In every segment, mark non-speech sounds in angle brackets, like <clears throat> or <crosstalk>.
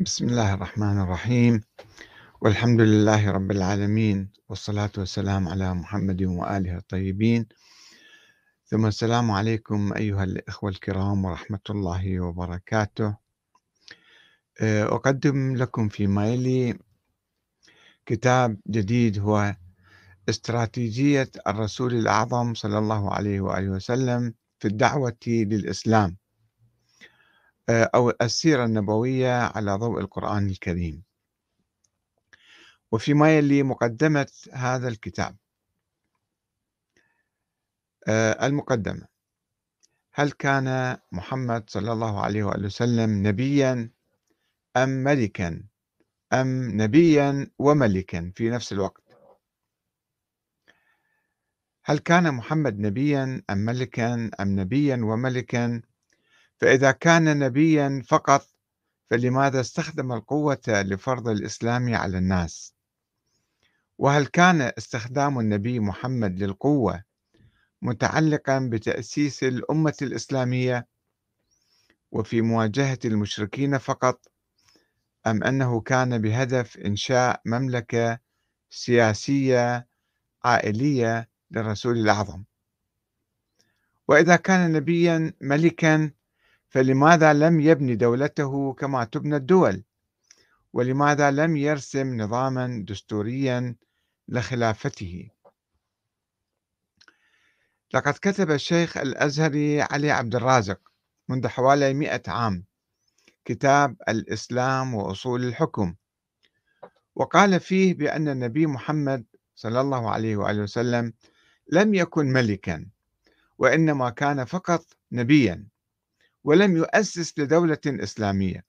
بسم الله الرحمن الرحيم. والحمد لله رب العالمين والصلاة والسلام على محمد وآله الطيبين. ثم السلام عليكم أيها الإخوة الكرام ورحمة الله وبركاته. آه، أقدم لكم فيما يلي كتاب جديد هو استراتيجية الرسول الأعظم صلى الله عليه وآله وسلم في الدعوة للإسلام. أو السيرة النبوية على ضوء القرآن الكريم. وفيما يلي مقدمة هذا الكتاب. آه، المقدمة. هل كان محمد صلى الله عليه وآله وسلم نبيا أم ملكا؟ أم نبيا وملكا في نفس الوقت. هل كان محمد نبيا أم ملكا؟ أم نبيا وملكا؟ فإذا كان نبيا فقط فلماذا استخدم القوة لفرض الإسلام على الناس؟ وهل كان استخدام النبي محمد للقوة متعلقا بتأسيس الأمة الإسلامية وفي مواجهة المشركين فقط أم أنه كان بهدف إنشاء مملكة سياسية عائلية للرسول الأعظم؟ وإذا كان نبيا ملكا فلماذا لم يبني دولته كما تبنى الدول؟ ولماذا لم يرسم نظاما دستوريا لخلافته؟ لقد كتب الشيخ الأزهري علي عبد الرازق منذ حوالي مئة عام كتاب الإسلام وأصول الحكم وقال فيه بأن النبي محمد صلى الله عليه وآله وسلم لم يكن ملكا وإنما كان فقط نبيا. ولم يؤسس لدولة إسلامية.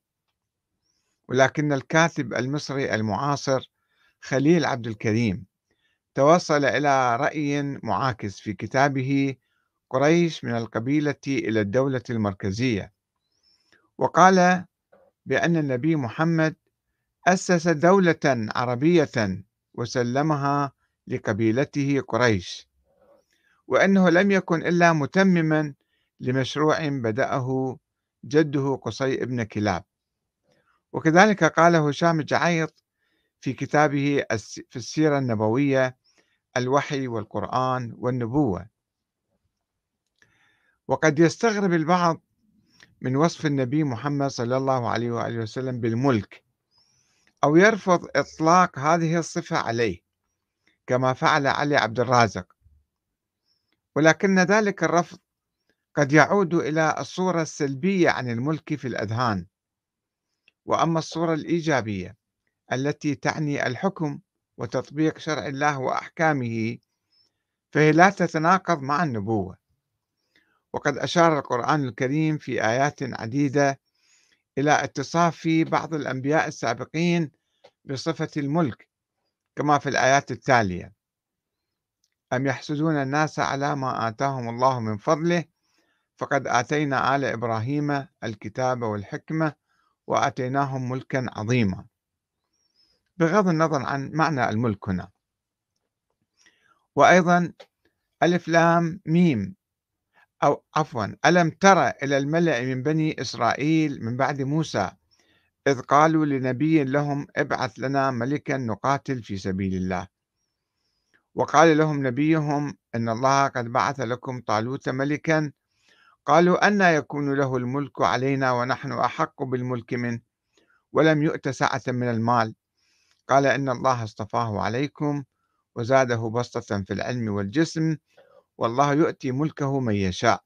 ولكن الكاتب المصري المعاصر خليل عبد الكريم توصل إلى رأي معاكس في كتابه قريش من القبيلة إلى الدولة المركزية. وقال بأن النبي محمد أسس دولة عربية وسلمها لقبيلته قريش وأنه لم يكن إلا متمما لمشروع بدأه جده قصي بن كلاب. وكذلك قال هشام جعيط في كتابه في السيرة النبوية الوحي والقرآن والنبوة. وقد يستغرب البعض من وصف النبي محمد صلى الله عليه وآله وسلم بالملك أو يرفض إطلاق هذه الصفة عليه كما فعل علي عبد الرازق. ولكن ذلك الرفض قد يعود إلى الصورة السلبية عن الملك في الأذهان. وأما الصورة الإيجابية التي تعني الحكم وتطبيق شرع الله وأحكامه فهي لا تتناقض مع النبوة. وقد أشار القرآن الكريم في آيات عديدة إلى اتصاف بعض الأنبياء السابقين بصفة الملك كما في الآيات التالية. أم يحسدون الناس على ما آتاهم الله من فضله؟ فقد آتينا آل إبراهيم الكتاب والحكمة وآتيناهم ملكا عظيما. بغض النظر عن معنى الملك هنا. وأيضا ألف لام ميم أو عفوا ألم ترى إلى الملأ من بني إسرائيل من بعد موسى إذ قالوا لنبي لهم ابعث لنا ملكا نقاتل في سبيل الله. وقال لهم نبيهم إن الله قد بعث لكم طالوت ملكا قالوا أن يكون له الملك علينا ونحن أحق بالملك منه ولم يؤت سعة من المال. قال إن الله اصطفاه عليكم وزاده بسطة في العلم والجسم والله يؤتي ملكه من يشاء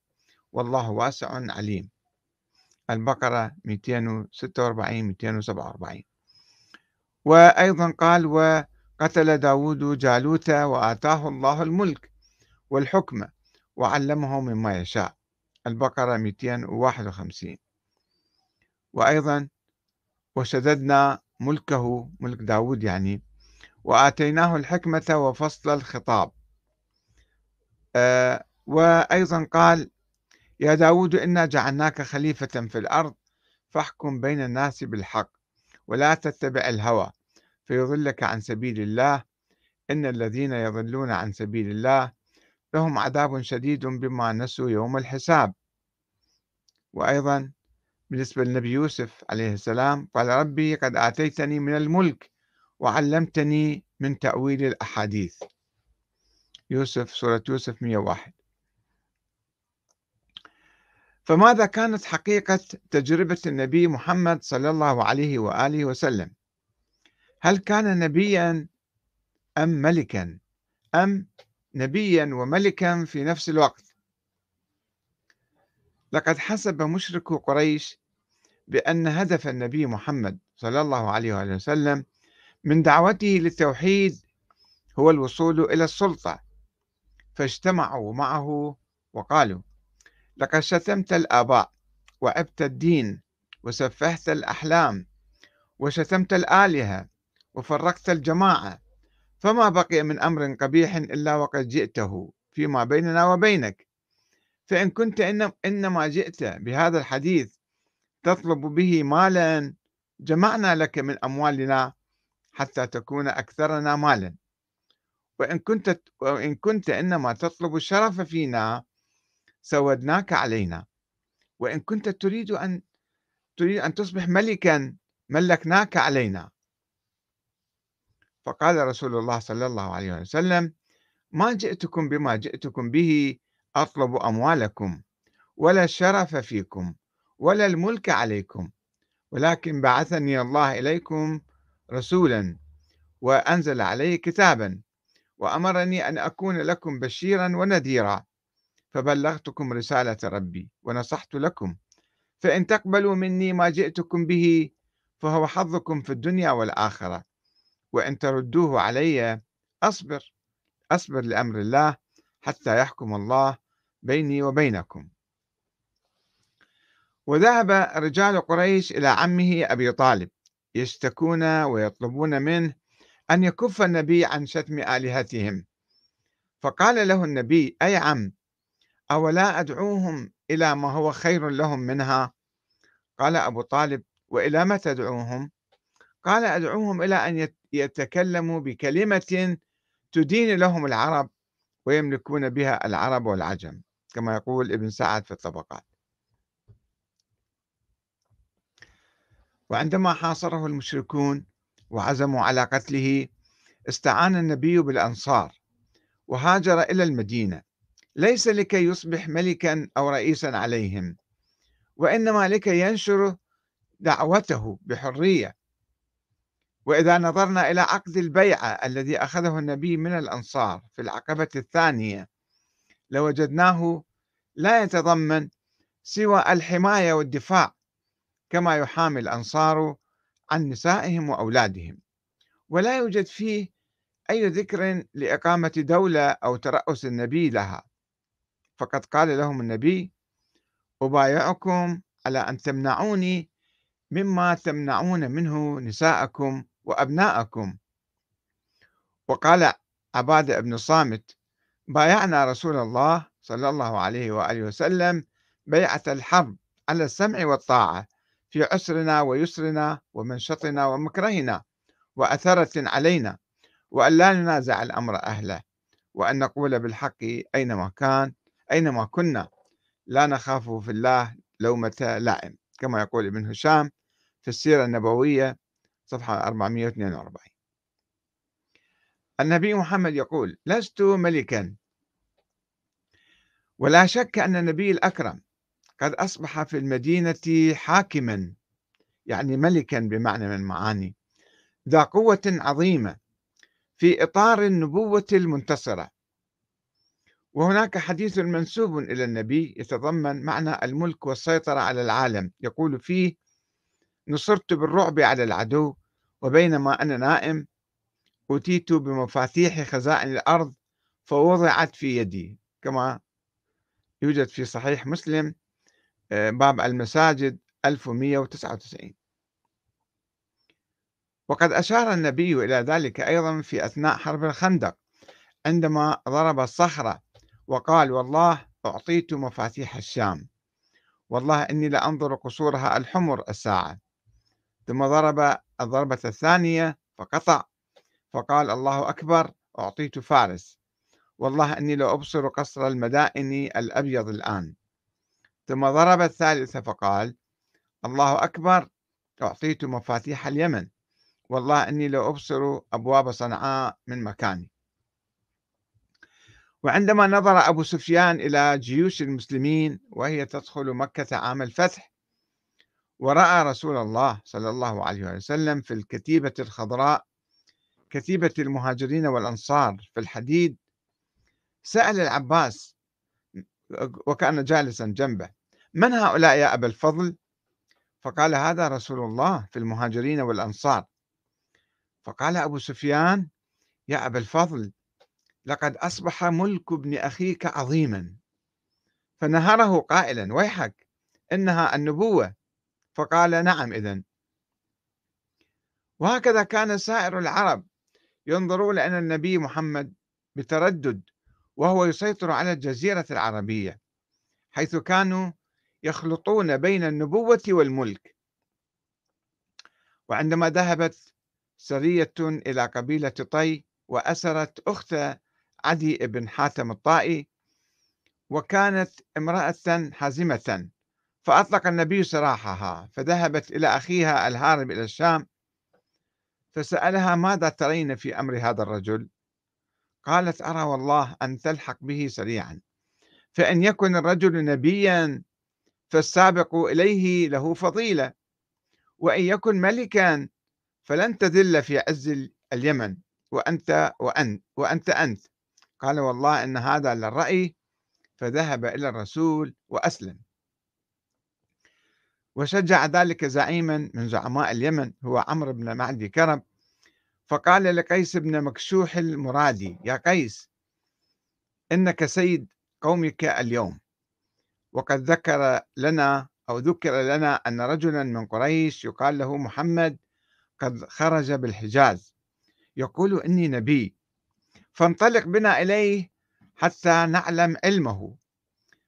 والله واسع عليم. البقرة 246 247 وأيضا قال وقتل داود جالوت وآتاه الله الملك والحكمة وعلمه مما يشاء. البقرة 251 وأيضا وشددنا ملكه ملك داود يعني وآتيناه الحكمة وفصل الخطاب. آه وأيضا قال يا داود إنا جعلناك خليفة في الأرض فاحكم بين الناس بالحق ولا تتبع الهوى فيضلك عن سبيل الله. إن الذين يضلون عن سبيل الله لهم عذاب شديد بما نسوا يوم الحساب. وأيضا بالنسبة للنبي يوسف عليه السلام قال ربي قد آتيتني من الملك وعلمتني من تأويل الأحاديث. يوسف سورة يوسف 101 فماذا كانت حقيقة تجربة النبي محمد صلى الله عليه وآله وسلم؟ هل كان نبيا أم ملكا؟ أم نبيا وملكا في نفس الوقت؟ لقد حسب مشرك قريش بأن هدف النبي محمد صلى الله عليه وآله وسلم من دعوته للتوحيد هو الوصول إلى السلطة. فاجتمعوا معه وقالوا لقد شتمت الآباء وعبت الدين وسفهت الأحلام وشتمت الآلهة وفرقت الجماعة فما بقي من أمر قبيح إلا وقد جئته فيما بيننا وبينك. فإن كنت إنما جئت بهذا الحديث تطلب به مالا جمعنا لك من أموالنا حتى تكون أكثرنا مالا. وإن كنت وإن كنت إنما تطلب الشرف فينا سودناك علينا. وإن كنت تريد أن تريد أن تصبح ملكا ملكناك علينا. فقال رسول الله صلى الله عليه وسلم ما جئتكم بما جئتكم به أطلب أموالكم ولا الشرف فيكم ولا الملك عليكم. ولكن بعثني الله إليكم رسولا وأنزل عليه كتابا وأمرني أن أكون لكم بشيرا ونذيرا. فبلغتكم رسالة ربي ونصحت لكم. فإن تقبلوا مني ما جئتكم به فهو حظكم في الدنيا والآخرة. وإن تردوه علي أصبر. أصبر لأمر الله حتى يحكم الله بيني وبينكم. وذهب رجال قريش إلى عمه أبي طالب يشتكون ويطلبون منه أن يكف النبي عن شتم آلهتهم. فقال له النبي أي عم أولا أدعوهم إلى ما هو خير لهم منها؟ قال أبو طالب وإلى ما تدعوهم؟ قال أدعوهم إلى أن يتكلموا بكلمة تدين لهم العرب ويملكون بها العرب والعجم كما يقول ابن سعد في الطبقات. وعندما حاصره المشركون وعزموا على قتله استعان النبي بالأنصار وهاجر إلى المدينة. ليس لكي يصبح ملكا أو رئيسا عليهم وإنما لكي ينشر دعوته بحرية وإذا نظرنا إلى عقد البيعة الذي أخذه النبي من الأنصار في العقبة الثانية لوجدناه لا يتضمن سوى الحماية والدفاع كما يحامي الأنصار عن نسائهم وأولادهم. ولا يوجد فيه أي ذكر لإقامة دولة أو ترأس النبي لها. فقد قال لهم النبي أبايعكم على أن تمنعوني مما تمنعون منه نساءكم وأبناءكم. وقال عبادة بن صامت بايعنا رسول الله صلى الله عليه وآله وسلم بيعة الحرب على السمع والطاعة في عسرنا ويسرنا ومنشطنا ومكرهنا وأثرة علينا وأن لا ننازع الأمر أهله وأن نقول بالحق أينما كان أينما كنا. لا نخاف في الله لومة لائم كما يقول ابن هشام في السيرة النبوية صفحة 442 النبي محمد يقول لست ملكا. ولا شك أن النبي الأكرم قد أصبح في المدينة حاكما يعني ملكا بمعنى من المعاني ذا قوة عظيمة في إطار النبوة المنتصرة. وهناك حديث منسوب إلى النبي يتضمن معنى الملك والسيطرة على العالم يقول فيه نصرت بالرعب على العدو وبينما أنا نائم أتيت بمفاتيح خزائن الأرض فوضعت في يدي. كما يوجد في صحيح مسلم آه، باب المساجد 1199 وقد أشار النبي إلى ذلك أيضا في أثناء حرب الخندق عندما ضرب الصخرة وقال والله أعطيت مفاتيح الشام والله إني لأنظر قصورها الحمر الساعة. ثم ضرب الضربة الثانية فقطع. فقال الله أكبر أعطيت فارس. والله أني لأبصر قصر المدائن الأبيض الآن. ثم ضرب الثالثة فقال الله أكبر أعطيت مفاتيح اليمن. والله إني لأبصر أبواب صنعاء من مكاني. وعندما نظر أبو سفيان إلى جيوش المسلمين وهي تدخل مكة عام الفتح ورأى رسول الله صلى الله عليه وسلم في الكتيبة الخضراء كتيبة المهاجرين والأنصار في الحديد. سأل العباس وكان جالسا جنبه من هؤلاء يا أبا الفضل؟ فقال هذا رسول الله في المهاجرين والأنصار. فقال أبو سفيان يا أبا الفضل لقد أصبح ملك ابن أخيك عظيما فنهره قائلا ويحك إنها النبوة. فقال نعم إذن. وهكذا كان سائر العرب ينظرون إلى النبي محمد بتردد وهو يسيطر على الجزيرة العربية حيث كانوا يخلطون بين النبوة والملك. وعندما ذهبت سرية إلى قبيلة طي وأسرت أخت عدي بن حاتم الطائي وكانت امرأة حازمة. فأطلق النبي سراحها فذهبت إلى أخيها الهارب إلى الشام فسألها ماذا ترين في أمر هذا الرجل؟ قالت أرى والله أن تلحق به سريعا فإن يكن الرجل نبيا فالسابق إليه له فضيلة وإن يكن ملكا فلن تذل في عز اليمن وأنت وأنت وأنت أنت. قال والله إن هذا للرأي فذهب إلى الرسول وأسلم. وشجع ذلك زعيما من زعماء اليمن هو عمرو بن معدي كرب. فقال لقيس بن مكشوح المرادي يا قيس إنك سيد قومك اليوم وقد ذكر لنا أو ذكر لنا أن رجلا من قريش يقال له محمد قد خرج بالحجاز يقول إني نبي فانطلق بنا إليه حتى نعلم علمه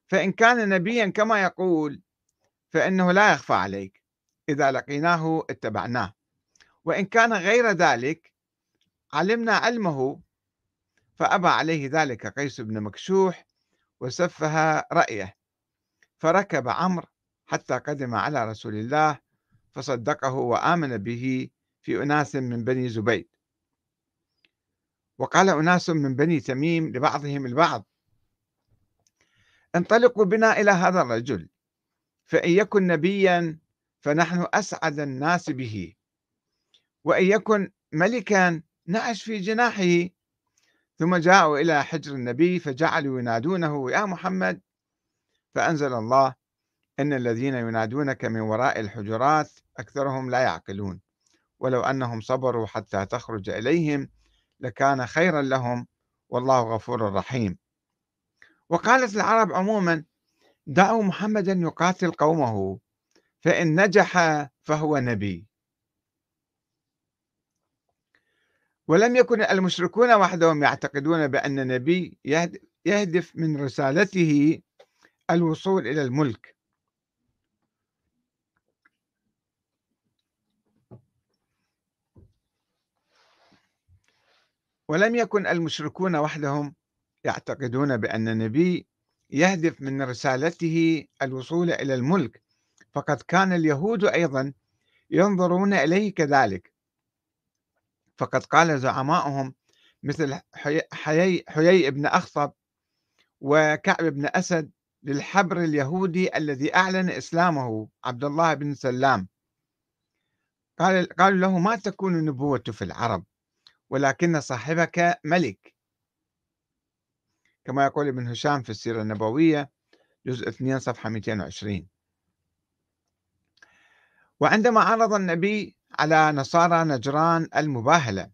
فإن كان نبيا كما يقول فإنه لا يخفى عليك إذا لقيناه اتبعناه. وإن كان غير ذلك علمنا علمه فأبى عليه ذلك قيس بن مكشوح وسفه رأيه فركب عمرو حتى قدم على رسول الله فصدقه وآمن به في أناس من بني زبيد. وقال أناس من بني تميم لبعضهم البعض انطلقوا بنا إلى هذا الرجل. فإن يكن نبيا فنحن أسعد الناس به. وإن يكن ملكا نعش في جناحه. ثم جاءوا إلى حجر النبي فجعلوا ينادونه يا محمد! فأنزل الله إن الذين ينادونك من وراء الحجرات أكثرهم لا يعقلون. ولو أنهم صبروا حتى تخرج إليهم لكان خيرا لهم والله غفور رحيم. وقالت العرب عموما دعوا محمدا يقاتل قومه فإن نجح فهو نبي. ولم يكن المشركون وحدهم يعتقدون بأن النبي يهدف من رسالته الوصول إلى الملك. ولم يكن المشركون وحدهم يعتقدون بأن النبي يهدف من رسالته الوصول إلى الملك. فقد كان اليهود أيضا ينظرون إليه كذلك. فقد قال زعماؤهم مثل حيي, حيي بن أخطب وكعب بن أسد للحبر اليهودي الذي أعلن إسلامه عبد الله بن سلام. قال قالوا له ما تكون النبوة في العرب ولكن صاحبك ملك. كما يقول ابن هشام في السيرة النبوية جزء 2 صفحة 220 وعندما عرض النبي على نصارى نجران المباهلة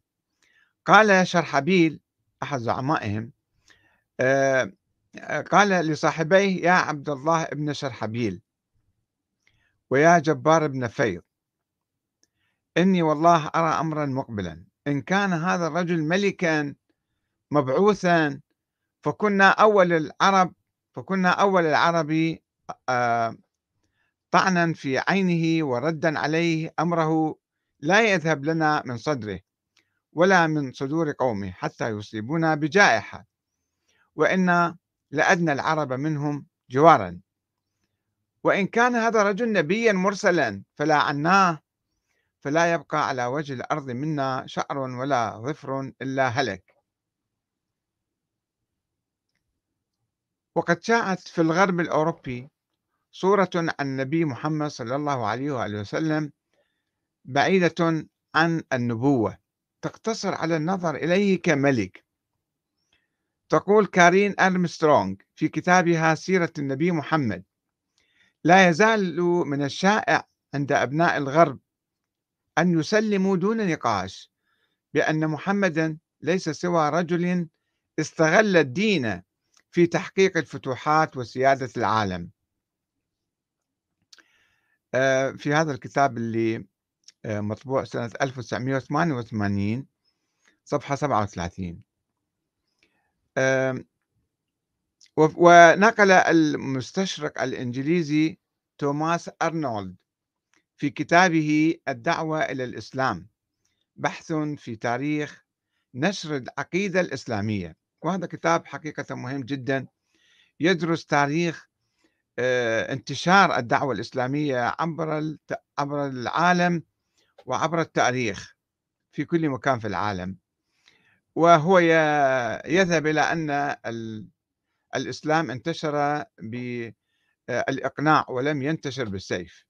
قال شرحبيل أحد زعمائهم آه، قال لصاحبيه يا عبد الله ابن شرحبيل ويا جبار ابن فيض إني والله أرى أمرا مقبلا إن كان هذا الرجل ملكا مبعوثا فكنا أول العرب فكنا أول العرب آه، طعنا في عينه وردا عليه أمره لا يذهب لنا من صدره ولا من صدور قومه حتى يصيبونا بجائحة وإن لأدنى العرب منهم جوارا. وإن كان هذا الرجل نبيا مرسلا فلا عناه فلا يبقى على وجه الأرض منا شعر ولا ظفر إلا هلك. وقد شاعت في الغرب الأوروبي صورة عن النبي محمد صلى الله عليه وآله وسلم بعيدة عن النبوة تقتصر على النظر إليه كملك تقول كارين أرمسترونغ في كتابها سيرة النبي محمد لا يزال من الشائع عند أبناء الغرب أن يسلموا دون نقاش بأن محمدا ليس سوى رجل استغل الدين في تحقيق الفتوحات وسيادة العالم. آه، في هذا الكتاب اللي آه، مطبوع سنة 1988 صفحة 37 ونقل المستشرق الإنجليزي توماس أرنولد في كتابه الدعوة إلى الإسلام بحث في تاريخ نشر العقيدة الإسلامية. وهذا كتاب حقيقة مهم جدا يدرس تاريخ آه، انتشار الدعوة الإسلامية عبر عبر العالم وعبر التاريخ في كل مكان في العالم. وهو يذهب إلى أن الإسلام انتشر بالإقناع ولم ينتشر بالسيف.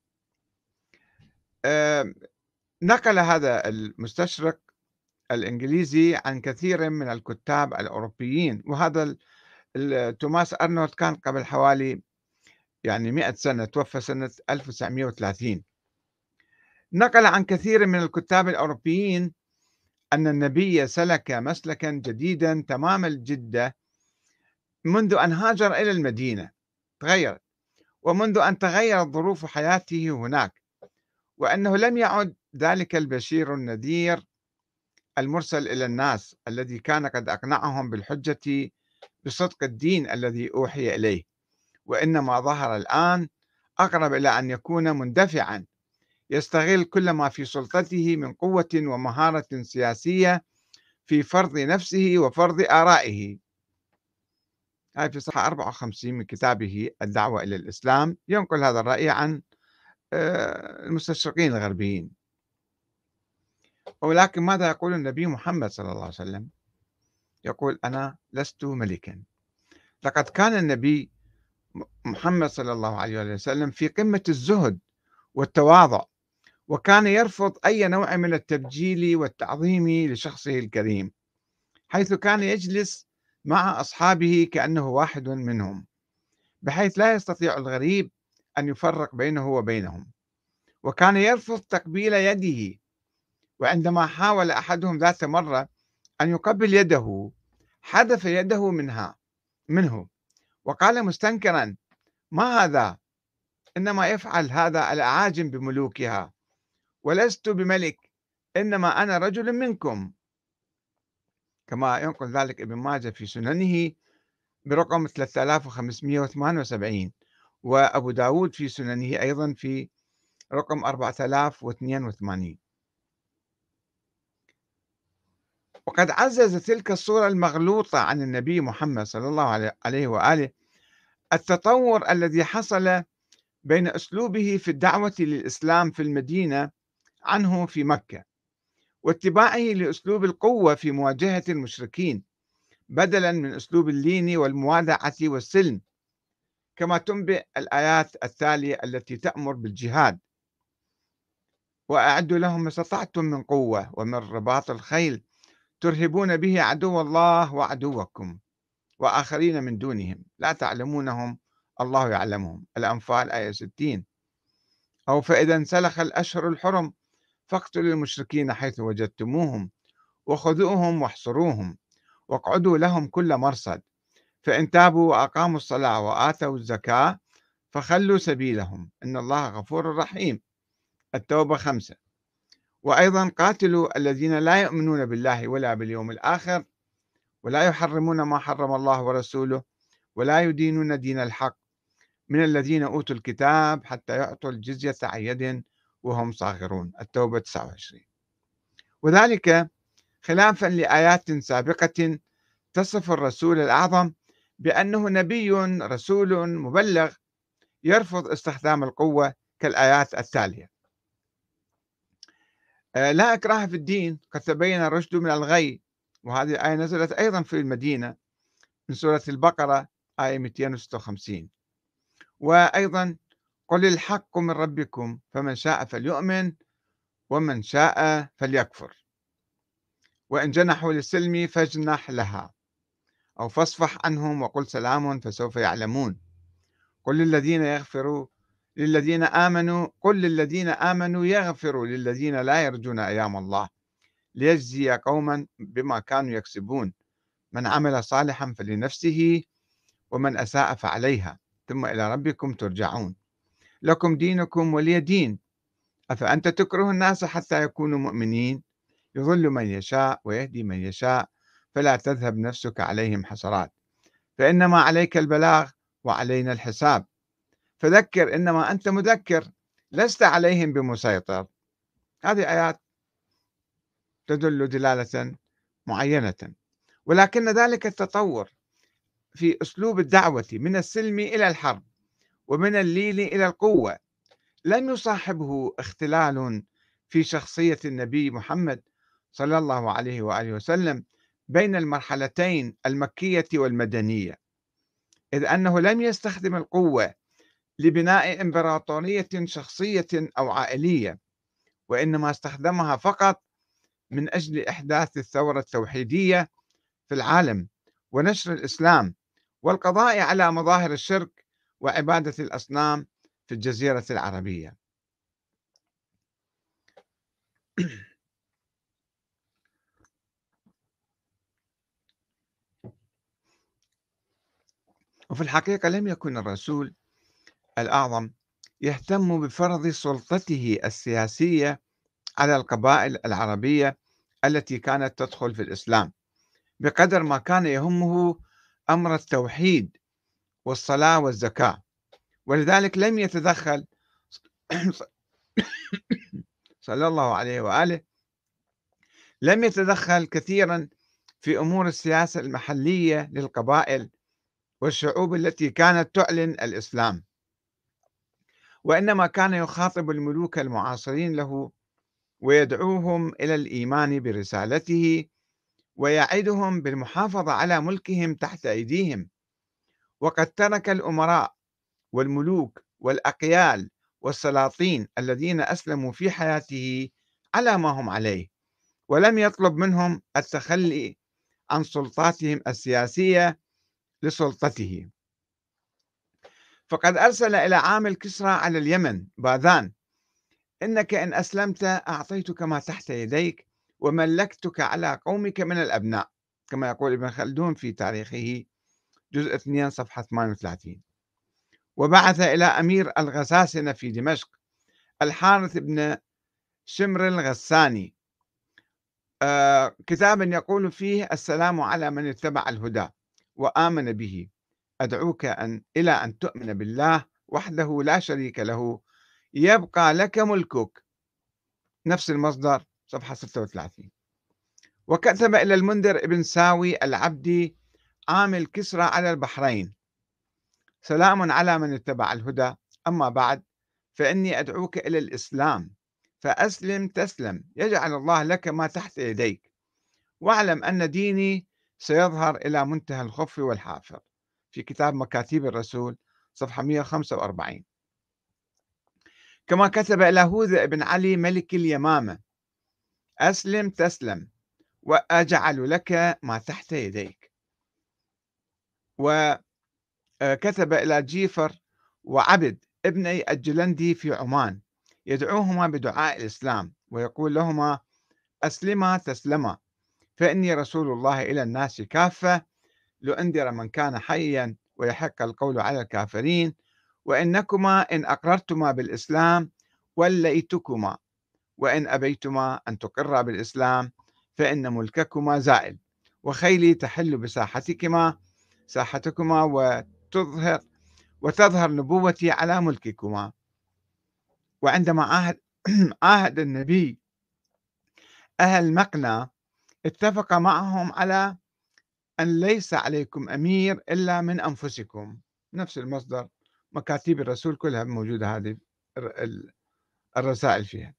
نقل هذا المستشرق الإنجليزي عن كثير من الكتاب الأوروبيين وهذا توماس أرنولد كان قبل حوالي يعني 100 سنة توفى سنة 1930 نقل عن كثير من الكتاب الأوروبيين أن النبي سلك مسلكا جديدا تمام الجدة منذ أن هاجر إلى المدينة. تغير. ومنذ أن تغيرت ظروف حياته هناك. وأنه لم يعد ذلك البشير النذير المرسل إلى الناس الذي كان قد أقنعهم بالحجة بصدق الدين الذي أوحي إليه. وإنما ظهر الآن أقرب إلى أن يكون مندفعا. يستغل كل ما في سلطته من قوة ومهارة سياسية في فرض نفسه وفرض آرائه. هاي في صفحة 54 من كتابه الدعوة إلى الإسلام. ينقل هذا الرأي عن آه، المستشرقين الغربيين. ولكن ماذا يقول النبي محمد صلى الله عليه وسلم؟ يقول أنا لست ملكا. لقد كان النبي محمد صلى الله عليه وسلم في قمة الزهد والتواضع وكان يرفض أي نوع من التبجيل والتعظيم لشخصه الكريم حيث كان يجلس مع أصحابه كأنه واحد منهم بحيث لا يستطيع الغريب أن يفرق بينه وبينهم وكان يرفض تقبيل يده وعندما حاول أحدهم ذات مرة أن يقبل يده حذف يده منها منه وقال مستنكرا ما هذا؟ إنما يفعل هذا الأعاجم بملوكها ولست بملك إنما أنا رجل منكم. كما ينقل ذلك ابن ماجه في سننه برقم 3578 وأبو داود في سننه أيضا في رقم 4082 وقد عزز تلك الصورة المغلوطة عن النبي محمد صلى الله عليه وآله التطور الذي حصل بين أسلوبه في الدعوة للإسلام في المدينة عنه في مكة واتباعه لأسلوب القوة في مواجهة المشركين بدلا من أسلوب اللين والموادعة والسلم كما تنبئ الآيات التالية التي تأمر بالجهاد. وأعدوا لهم ما استطعتم من قوة ومن رباط الخيل ترهبون به عدو الله وعدوكم وآخرين من دونهم. لا تعلمونهم الله يعلمهم. الأنفال آية 60 أو فإذا انسلخ الأشهر الحرم فاقتلوا المشركين حيث وجدتموهم وخذوهم واحصروهم واقعدوا لهم كل مرصد. فإن تابوا وأقاموا الصلاة وآتوا الزكاة فخلوا سبيلهم. إن الله غفور رحيم. التوبة خمسة. وأيضا قاتلوا الذين لا يؤمنون بالله ولا باليوم الآخر ولا يحرمون ما حرم الله ورسوله ولا يدينون دين الحق. من الذين أوتوا الكتاب حتى يعطوا الجزية عن يد وهم صاغرون. التوبة 29 وذلك خلافا لآيات سابقة تصف الرسول الأعظم بأنه نبي رسول مبلغ يرفض استخدام القوة كالآيات التالية. لا إكراه في الدين قد تبين الرشد من الغي. وهذه الآية نزلت أيضا في المدينة من سورة البقرة آية 256 وأيضا قل الحق من ربكم فمن شاء فليؤمن ومن شاء فليكفر. وإن جنحوا للسلم فاجنح لها. أو فاصفح عنهم وقل سلام فسوف يعلمون. قل للذين يغفروا للذين آمنوا قل للذين آمنوا يغفروا للذين لا يرجون أيام الله ليجزي قوما بما كانوا يكسبون. من عمل صالحا فلنفسه ومن أساء فعليها. ثم إلى ربكم ترجعون. لكم دينكم ولي دين. أفأنت تكره الناس حتى يكونوا مؤمنين؟ يضل من يشاء ويهدي من يشاء فلا تذهب نفسك عليهم حسرات. فإنما عليك البلاغ وعلينا الحساب. فذكر إنما أنت مذكر لست عليهم بمسيطر. هذه آيات تدل دلالة معينة. ولكن ذلك التطور في أسلوب الدعوة من السلم إلى الحرب ومن اللين إلى القوة لم يصاحبه اختلال في شخصية النبي محمد صلى الله عليه وآله وسلم بين المرحلتين المكية والمدنية. إذ أنه لم يستخدم القوة لبناء إمبراطورية شخصية أو عائلية وإنما استخدمها فقط من أجل إحداث الثورة التوحيدية في العالم ونشر الإسلام والقضاء على مظاهر الشرك وعبادة الأصنام في الجزيرة العربية. وفي الحقيقة لم يكن الرسول الأعظم يهتم بفرض سلطته السياسية على القبائل العربية التي كانت تدخل في الإسلام. بقدر ما كان يهمه أمر التوحيد والصلاة والزكاة. ولذلك لم يتدخل صلى الله عليه وآله لم يتدخل كثيرا في أمور السياسة المحلية للقبائل والشعوب التي كانت تعلن الإسلام. وإنما كان يخاطب الملوك المعاصرين له ويدعوهم إلى الإيمان برسالته ويعدهم بالمحافظة على ملكهم تحت أيديهم. وقد ترك الأمراء والملوك والأقيال والسلاطين الذين أسلموا في حياته على ما هم عليه ولم يطلب منهم التخلي عن سلطاتهم السياسية لسلطته. فقد أرسل إلى عامل كسرى على اليمن باذان. إنك إن أسلمت أعطيتك ما تحت يديك وملكتك على قومك من الأبناء كما يقول ابن خلدون في تاريخه جزء 2 صفحة 38 وبعث إلى أمير الغساسنة في دمشق الحارث بن شمر الغساني. آه كتابا يقول فيه السلام على من اتبع الهدى وآمن به. أدعوك أن إلى أن تؤمن بالله وحده لا شريك له يبقى لك ملكك. نفس المصدر صفحة 36 وكتب إلى المنذر ابن ساوي العبدي عامل كسرى على البحرين. سلام على من اتبع الهدى. أما بعد فإني أدعوك إلى الإسلام. فأسلم تسلم. يجعل الله لك ما تحت يديك. واعلم أن ديني سيظهر إلى منتهى الخف والحافر في كتاب مكاتيب الرسول صفحة 145 كما كتب إلى هوذا بن علي ملك اليمامة أسلم تسلم وأجعل لك ما تحت يديك. وكتب إلى جيفر وعبد ابني الجلندي في عمان يدعوهما بدعاء الإسلام ويقول لهما أسلما تسلما فإني رسول الله إلى الناس كافة لأنذر من كان حيا ويحق القول على الكافرين وإنكما إن أقررتما بالإسلام وليتكما وإن أبيتما أن تقرا بالإسلام فإن ملككما زائل. وخيلي تحل بساحتكما ساحتكما وتظهر وتظهر نبوتي على ملككما. وعندما عاهد <clears throat> عاهد النبي أهل مقنى اتفق معهم على أن ليس عليكم أمير إلا من أنفسكم. نفس المصدر مكاتيب الرسول كلها موجودة هذه الرسائل فيها.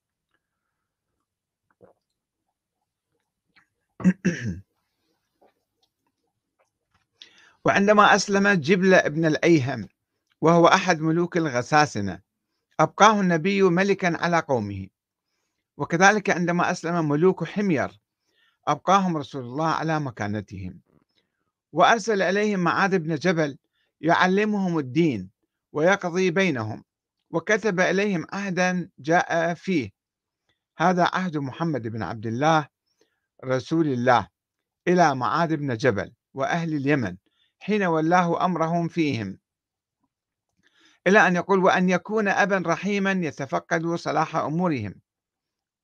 <clears throat> وعندما أسلم جبل ابن الأيهم وهو أحد ملوك الغساسنة أبقاه النبي ملكا على قومه. وكذلك عندما أسلم ملوك حمير أبقاهم رسول الله على مكانتهم. وأرسل إليهم معاذ بن جبل يعلمهم الدين ويقضي بينهم وكتب إليهم عهدا جاء فيه. هذا عهد محمد بن عبد الله رسول الله إلى معاذ بن جبل وأهل اليمن حين ولاه أمرهم فيهم. إلى أن يقول وأن يكون أبا رحيما يتفقد صلاح أمورهم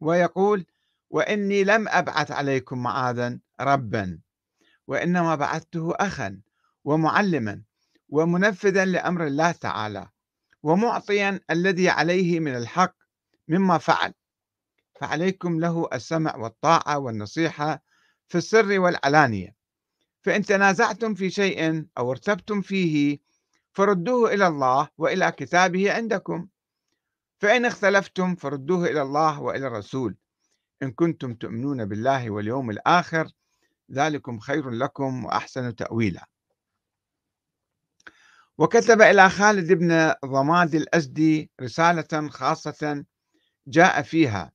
ويقول وإني لم أبعث عليكم معاذا ربا. وإنما بعثته أخا ومعلما ومنفذا لأمر الله تعالى ومعطيا الذي عليه من الحق مما فعل. فعليكم له السمع والطاعة والنصيحة في السر والعلانية. فإن تنازعتم في شيء أو ارتبتم فيه فردوه إلى الله وإلى كتابه عندكم. فإن اختلفتم فردوه إلى الله وإلى الرسول. إن كنتم تؤمنون بالله واليوم الآخر ذلكم خير لكم وأحسن تأويلا. وكتب إلى خالد بن ضماد الأزدي رسالة خاصة جاء فيها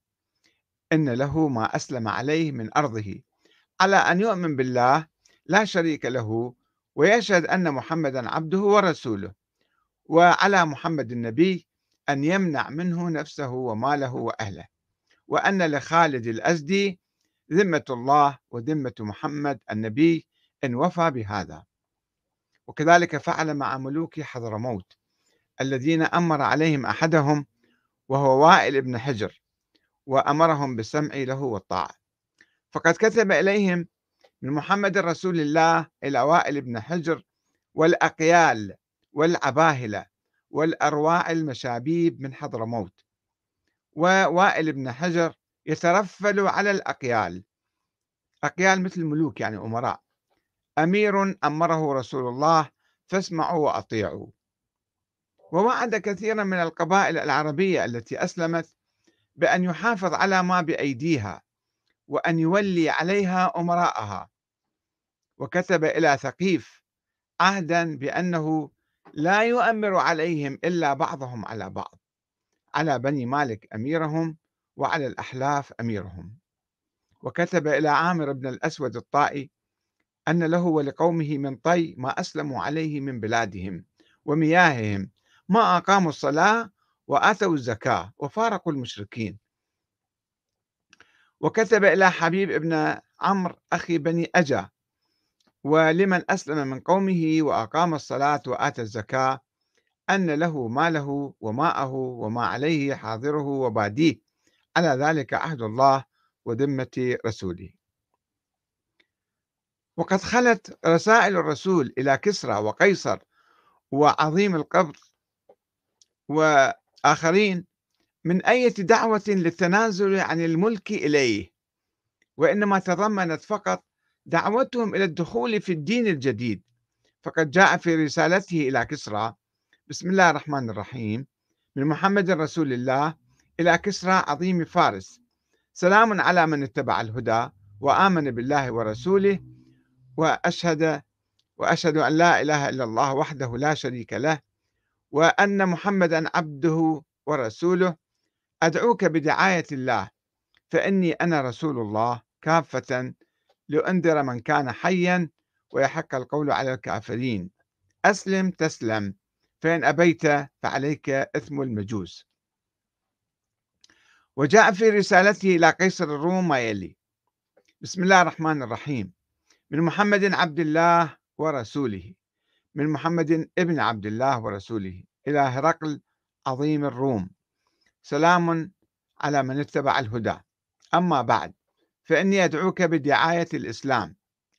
إن له ما أسلم عليه من أرضه. على أن يؤمن بالله لا شريك له ويشهد أن محمدا عبده ورسوله. وعلى محمد النبي أن يمنع منه نفسه وماله وأهله. وأن لخالد الأزدي ذمة الله وذمة محمد النبي إن وفى بهذا. وكذلك فعل مع ملوك حضرموت الذين أمر عليهم أحدهم وهو وائل بن حجر وأمرهم بالسمع له والطاعة. فقد كتب إليهم من محمد رسول الله إلى وائل بن حجر والأقيال والعباهلة والأرواع المشابيب من حضرموت ووائل بن حجر يترفل على الأقيال. أقيال مثل الملوك يعني أمراء. أمير أمره رسول الله فاسمعوا وأطيعوا. ووعد كثيرا من القبائل العربية التي أسلمت بأن يحافظ على ما بأيديها وأن يولي عليها أمراءها. وكتب إلى ثقيف عهدا بأنه لا يؤمر عليهم إلا بعضهم على بعض. على بني مالك أميرهم وعلى الأحلاف أميرهم. وكتب إلى عامر بن الأسود الطائي أن له ولقومه من طي ما أسلموا عليه من بلادهم ومياههم ما أقاموا الصلاة وآتوا الزكاة وفارقوا المشركين. وكتب إلى حبيب ابن عمرو أخي بني أجا ولمن أسلم من قومه وأقام الصلاة وآتى الزكاة أن له ماله وماءه وما عليه حاضره وباديه. على ذلك عهد الله وذمة رسوله. وقد خلت رسائل الرسول إلى كسرى وقيصر وعظيم القبر وآخرين من أي دعوة للتنازل عن الملك إليه وإنما تضمنت فقط دعوتهم إلى الدخول في الدين الجديد. فقد جاء في رسالته إلى كسرى بسم الله الرحمن الرحيم. من محمد رسول الله إلى كسرى عظيم فارس. سلام على من اتبع الهدى وآمن بالله ورسوله وأشهد وأشهد أن لا إله إلا الله وحده لا شريك له وأن محمدا عبده ورسوله. أدعوك بدعاية الله فإني أنا رسول الله كافة لأنذر من كان حيا ويحق القول على الكافرين. أسلم تسلم فإن أبيت فعليك إثم المجوس. وجاء في رسالته إلى قيصر الروم ما يلي. بسم الله الرحمن الرحيم. من محمد عبد الله ورسوله. من محمد ابن عبد الله ورسوله إلى هرقل عظيم الروم. سلام على من اتبع الهدى. أما بعد فإني أدعوك بدعاية الإسلام.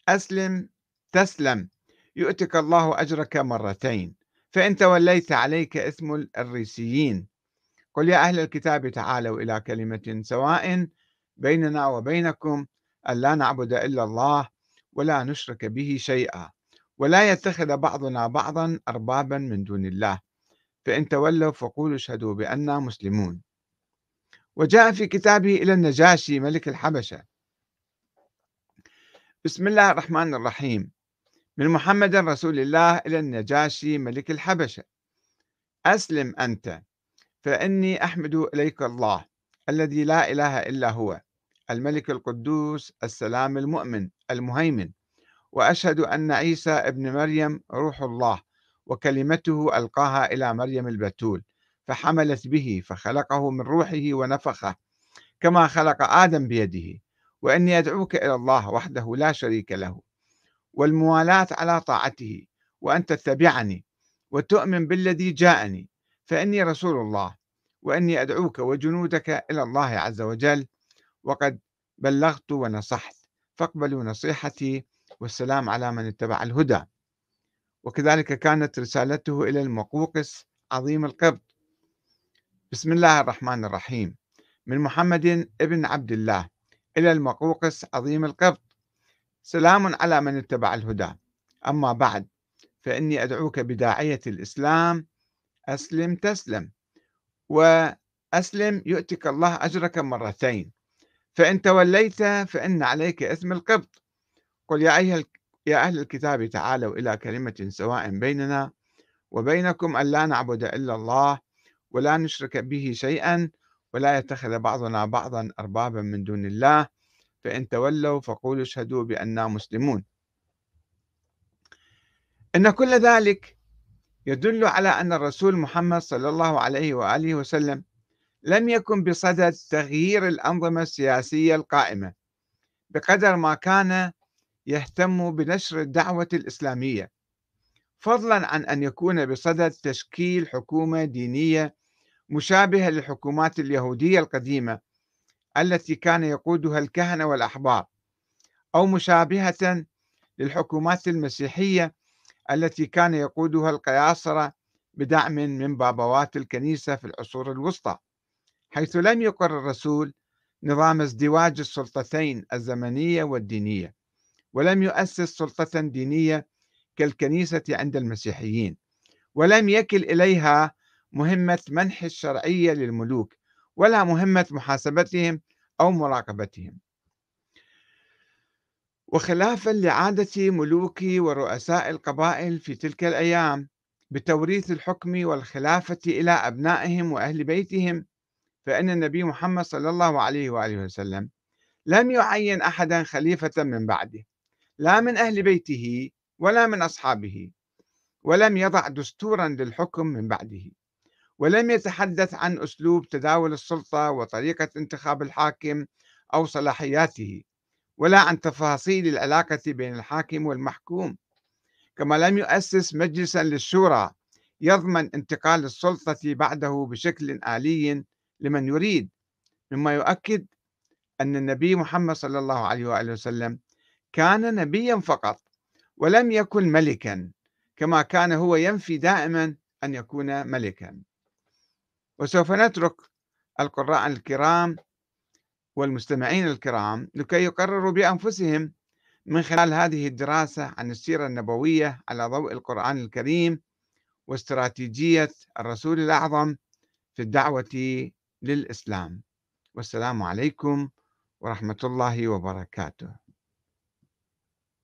أسلم تسلم. يؤتك الله أجرك مرتين. فإن توليت عليك إثم الريسيين. قل يا أهل الكتاب تعالوا إلى كلمة سواء بيننا وبينكم ألا نعبد إلا الله ولا نشرك به شيئا ولا يتخذ بعضنا بعضا أربابا من دون الله فإن تولوا فقولوا اشهدوا بأننا مسلمون. وجاء في كتابه إلى النجاشي ملك الحبشة. بسم الله الرحمن الرحيم. من محمد رسول الله إلى النجاشي ملك الحبشة. أسلم أنت فإني أحمد إليك الله الذي لا إله إلا هو الملك القدوس السلام المؤمن المهيمن. وأشهد أن عيسى ابن مريم روح الله وكلمته ألقاها إلى مريم البتول فحملت به فخلقه من روحه ونفخه كما خلق آدم بيده. وإني أدعوك إلى الله وحده لا شريك له. والموالاة على طاعته وأن تتبعني وتؤمن بالذي جاءني. فإني رسول الله وإني أدعوك وجنودك إلى الله عز وجل وقد بلغت ونصحت فاقبلوا نصيحتي والسلام على من اتبع الهدى. وكذلك كانت رسالته إلى المقوقس عظيم القبط بسم الله الرحمن الرحيم. من محمد ابن عبد الله إلى المقوقس عظيم القبط سلام على من اتبع الهدى. أما بعد فإني أدعوك بداعية الإسلام أسلم تسلم. وأسلم يؤتك الله أجرك مرتين. فإن توليت فإن عليك إثم القبط قل يا أيها يا أهل الكتاب تعالوا إلى كلمة سواء بيننا وبينكم أن لا نعبد إلا الله ولا نشرك به شيئا ولا يتخذ بعضنا بعضا أربابا من دون الله. فإن تولوا فقولوا اشهدوا بأننا مسلمون. إن كل ذلك يدل على أن الرسول محمد صلى الله عليه وآله وسلم لم يكن بصدد تغيير الأنظمة السياسية القائمة بقدر ما كان يهتم بنشر الدعوة الإسلامية فضلا عن أن يكون بصدد تشكيل حكومة دينية مشابهة للحكومات اليهودية القديمة التي كان يقودها الكهنة والأحبار أو مشابهة للحكومات المسيحية التي كان يقودها القياصرة بدعم من بابوات الكنيسة في العصور الوسطى حيث لم يقر الرسول نظام ازدواج السلطتين الزمنية والدينية ولم يؤسس سلطة دينية كالكنيسة عند المسيحيين ولم يكل إليها مهمة منح الشرعية للملوك ولا مهمة محاسبتهم أو مراقبتهم. وخلافا لعادة ملوك ورؤساء القبائل في تلك الأيام بتوريث الحكم والخلافة إلى أبنائهم وأهل بيتهم فإن النبي محمد صلى الله عليه وآله وسلم لم يعين أحدا خليفة من بعده لا من أهل بيته ولا من أصحابه ولم يضع دستورا للحكم من بعده ولم يتحدث عن أسلوب تداول السلطة وطريقة انتخاب الحاكم أو صلاحياته. ولا عن تفاصيل العلاقة بين الحاكم والمحكوم. كما لم يؤسس مجلسا للشورى يضمن انتقال السلطة بعده بشكل آلي لمن يريد مما يؤكد أن النبي محمد صلى الله عليه وآله وسلم كان نبيا فقط ولم يكن ملكا كما كان هو ينفي دائما أن يكون ملكا. وسوف نترك القراء الكرام والمستمعين الكرام لكي يقرروا بأنفسهم من خلال هذه الدراسة عن السيرة النبوية على ضوء القرآن الكريم واستراتيجية الرسول الأعظم في الدعوة للإسلام. والسلام عليكم ورحمة الله وبركاته.